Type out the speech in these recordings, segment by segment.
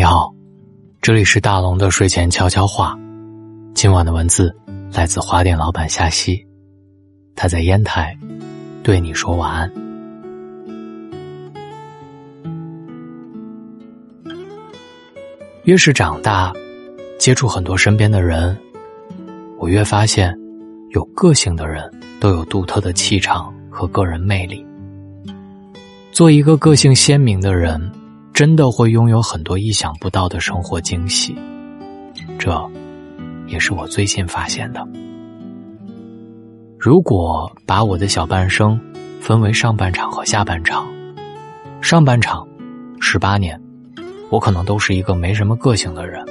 你好，这里是大龙的睡前悄悄话。今晚的文字来自花店老板夏曦，他在烟台对你说晚安。越是长大，接触很多身边的人，我越发现，有个性的人都有独特的气场和个人魅力。做一个个性鲜明的人。真的会拥有很多意想不到的生活惊喜，这也是我最近发现的。如果把我的小半生分为上半场和下半场，上半场十八年，我可能都是一个没什么个性的人，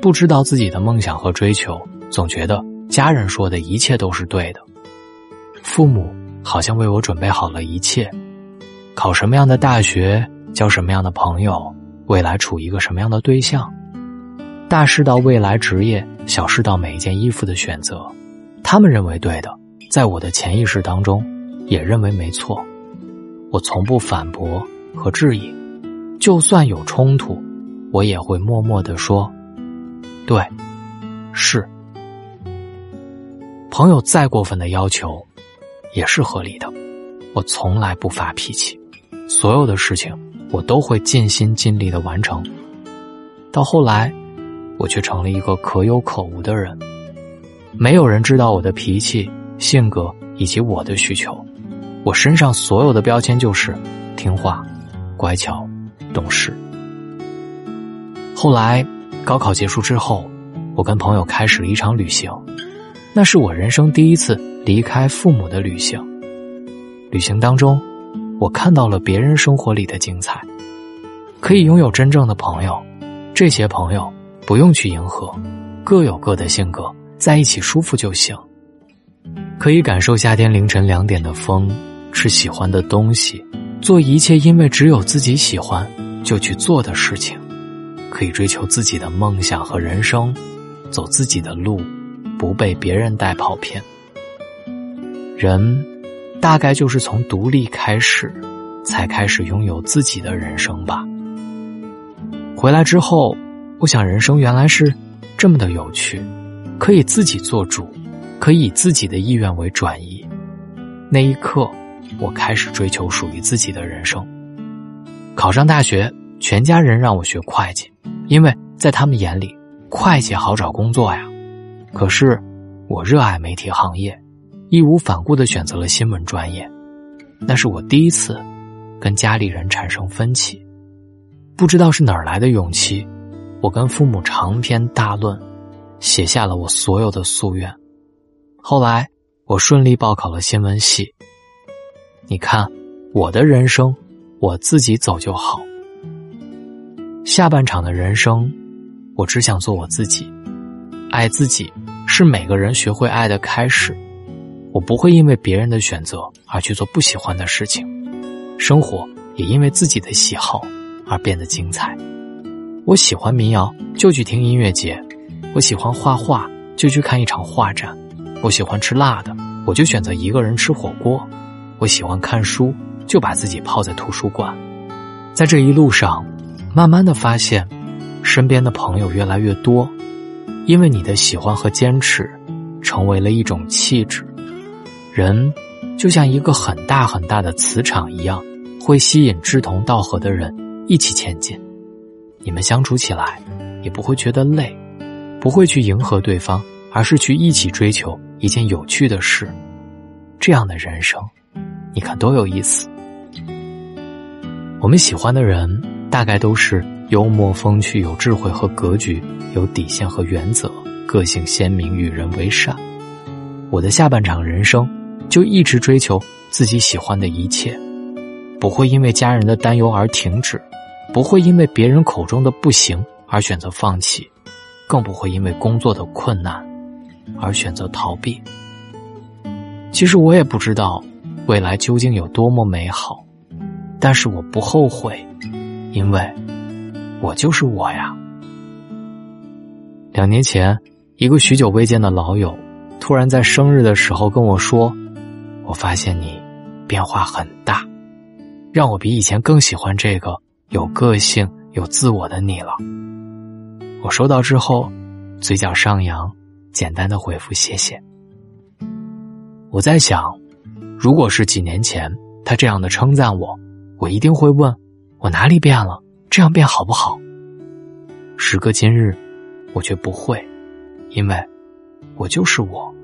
不知道自己的梦想和追求，总觉得家人说的一切都是对的，父母好像为我准备好了一切，考什么样的大学。交什么样的朋友，未来处一个什么样的对象，大事到未来职业，小事到每一件衣服的选择，他们认为对的，在我的潜意识当中，也认为没错。我从不反驳和质疑，就算有冲突，我也会默默的说：“对，是。”朋友再过分的要求，也是合理的。我从来不发脾气，所有的事情。我都会尽心尽力的完成。到后来，我却成了一个可有可无的人。没有人知道我的脾气、性格以及我的需求。我身上所有的标签就是听话、乖巧、懂事。后来，高考结束之后，我跟朋友开始了一场旅行，那是我人生第一次离开父母的旅行。旅行当中。我看到了别人生活里的精彩，可以拥有真正的朋友，这些朋友不用去迎合，各有各的性格，在一起舒服就行。可以感受夏天凌晨两点的风，吃喜欢的东西，做一切因为只有自己喜欢就去做的事情，可以追求自己的梦想和人生，走自己的路，不被别人带跑偏。人。大概就是从独立开始，才开始拥有自己的人生吧。回来之后，我想人生原来是这么的有趣，可以自己做主，可以以自己的意愿为转移。那一刻，我开始追求属于自己的人生。考上大学，全家人让我学会计，因为在他们眼里，会计好找工作呀。可是，我热爱媒体行业。义无反顾的选择了新闻专业，那是我第一次跟家里人产生分歧。不知道是哪儿来的勇气，我跟父母长篇大论，写下了我所有的夙愿。后来我顺利报考了新闻系。你看，我的人生我自己走就好。下半场的人生，我只想做我自己，爱自己是每个人学会爱的开始。我不会因为别人的选择而去做不喜欢的事情，生活也因为自己的喜好而变得精彩。我喜欢民谣，就去听音乐节；我喜欢画画，就去看一场画展；我喜欢吃辣的，我就选择一个人吃火锅；我喜欢看书，就把自己泡在图书馆。在这一路上，慢慢的发现，身边的朋友越来越多，因为你的喜欢和坚持，成为了一种气质。人就像一个很大很大的磁场一样，会吸引志同道合的人一起前进。你们相处起来也不会觉得累，不会去迎合对方，而是去一起追求一件有趣的事。这样的人生，你看多有意思。我们喜欢的人，大概都是幽默风趣、有智慧和格局、有底线和原则、个性鲜明、与人为善。我的下半场人生。就一直追求自己喜欢的一切，不会因为家人的担忧而停止，不会因为别人口中的不行而选择放弃，更不会因为工作的困难而选择逃避。其实我也不知道未来究竟有多么美好，但是我不后悔，因为我就是我呀。两年前，一个许久未见的老友突然在生日的时候跟我说。我发现你变化很大，让我比以前更喜欢这个有个性、有自我的你了。我收到之后，嘴角上扬，简单的回复谢谢。我在想，如果是几年前他这样的称赞我，我一定会问：我哪里变了？这样变好不好？时隔今日，我却不会，因为，我就是我，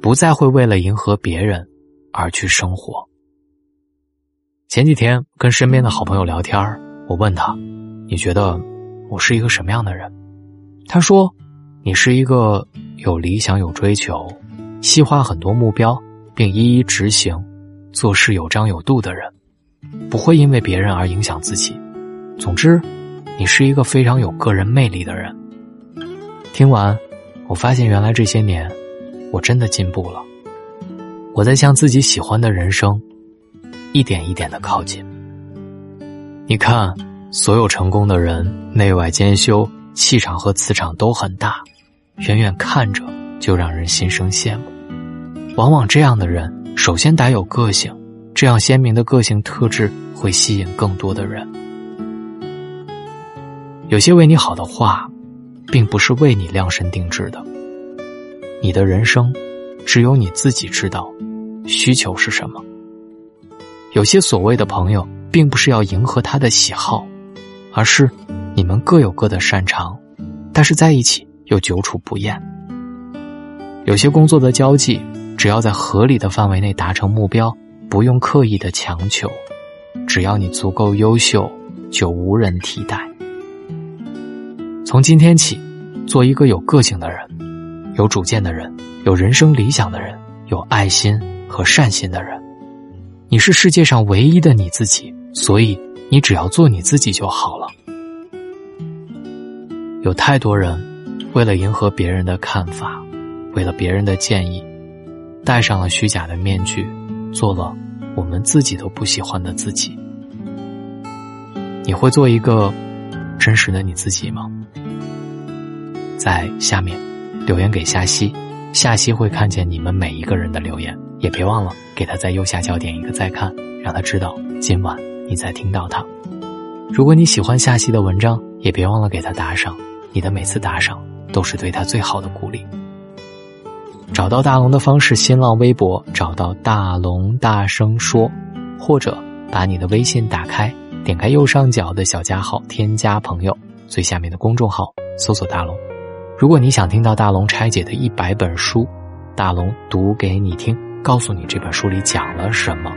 不再会为了迎合别人而去生活。前几天跟身边的好朋友聊天我问他：“你觉得我是一个什么样的人？”他说：“你是一个有理想、有追求、细化很多目标。”并一一执行，做事有章有度的人，不会因为别人而影响自己。总之，你是一个非常有个人魅力的人。听完，我发现原来这些年，我真的进步了。我在向自己喜欢的人生，一点一点的靠近。你看，所有成功的人，内外兼修，气场和磁场都很大，远远看着就让人心生羡慕。往往这样的人，首先带有个性，这样鲜明的个性特质会吸引更多的人。有些为你好的话，并不是为你量身定制的。你的人生，只有你自己知道，需求是什么。有些所谓的朋友，并不是要迎合他的喜好，而是你们各有各的擅长，但是在一起又久处不厌。有些工作的交际。只要在合理的范围内达成目标，不用刻意的强求，只要你足够优秀，就无人替代。从今天起，做一个有个性的人，有主见的人，有人生理想的人，有爱心和善心的人。你是世界上唯一的你自己，所以你只要做你自己就好了。有太多人为了迎合别人的看法，为了别人的建议。戴上了虚假的面具，做了我们自己都不喜欢的自己。你会做一个真实的你自己吗？在下面留言给夏西，夏西会看见你们每一个人的留言，也别忘了给他在右下角点一个再看，让他知道今晚你在听到他。如果你喜欢夏西的文章，也别忘了给他打赏，你的每次打赏都是对他最好的鼓励。找到大龙的方式：新浪微博找到大龙，大声说，或者把你的微信打开，点开右上角的小加号，添加朋友，最下面的公众号搜索大龙。如果你想听到大龙拆解的一百本书，大龙读给你听，告诉你这本书里讲了什么，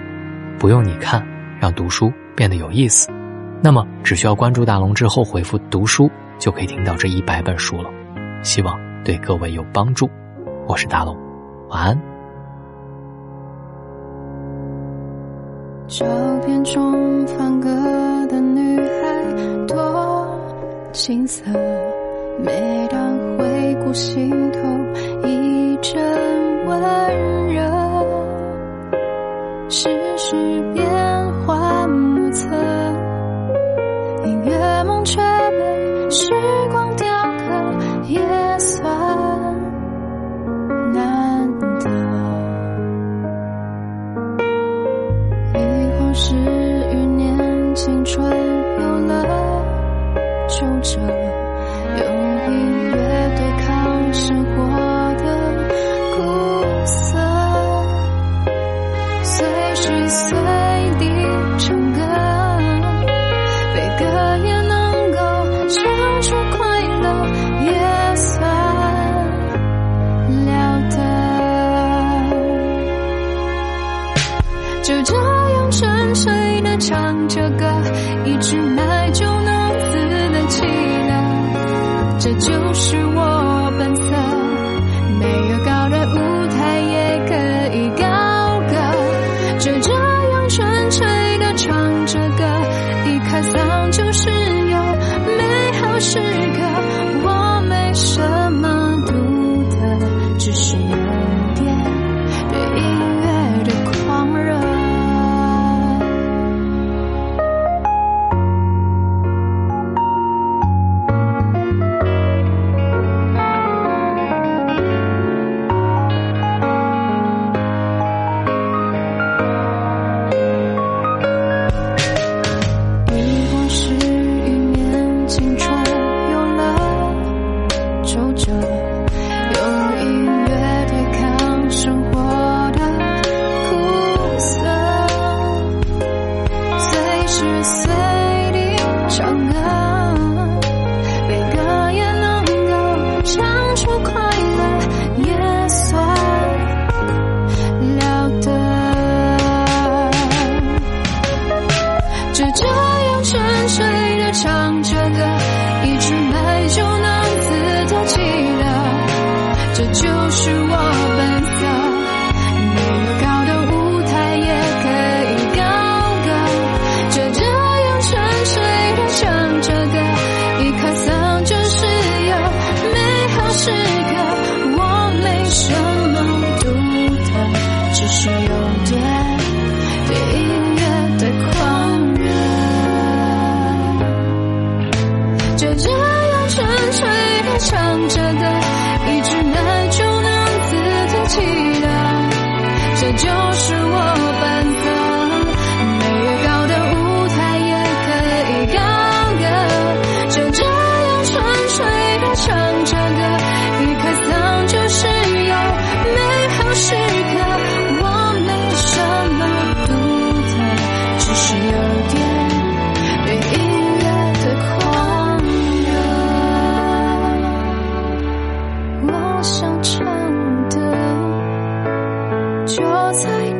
不用你看，让读书变得有意思。那么只需要关注大龙之后回复读书，就可以听到这一百本书了。希望对各位有帮助。我是大龙，晚安。照片中放歌的女孩多青涩，每当回顾心头一阵温热，世事变幻莫测，这个，一支买就能自得其乐，这就是我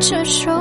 这首。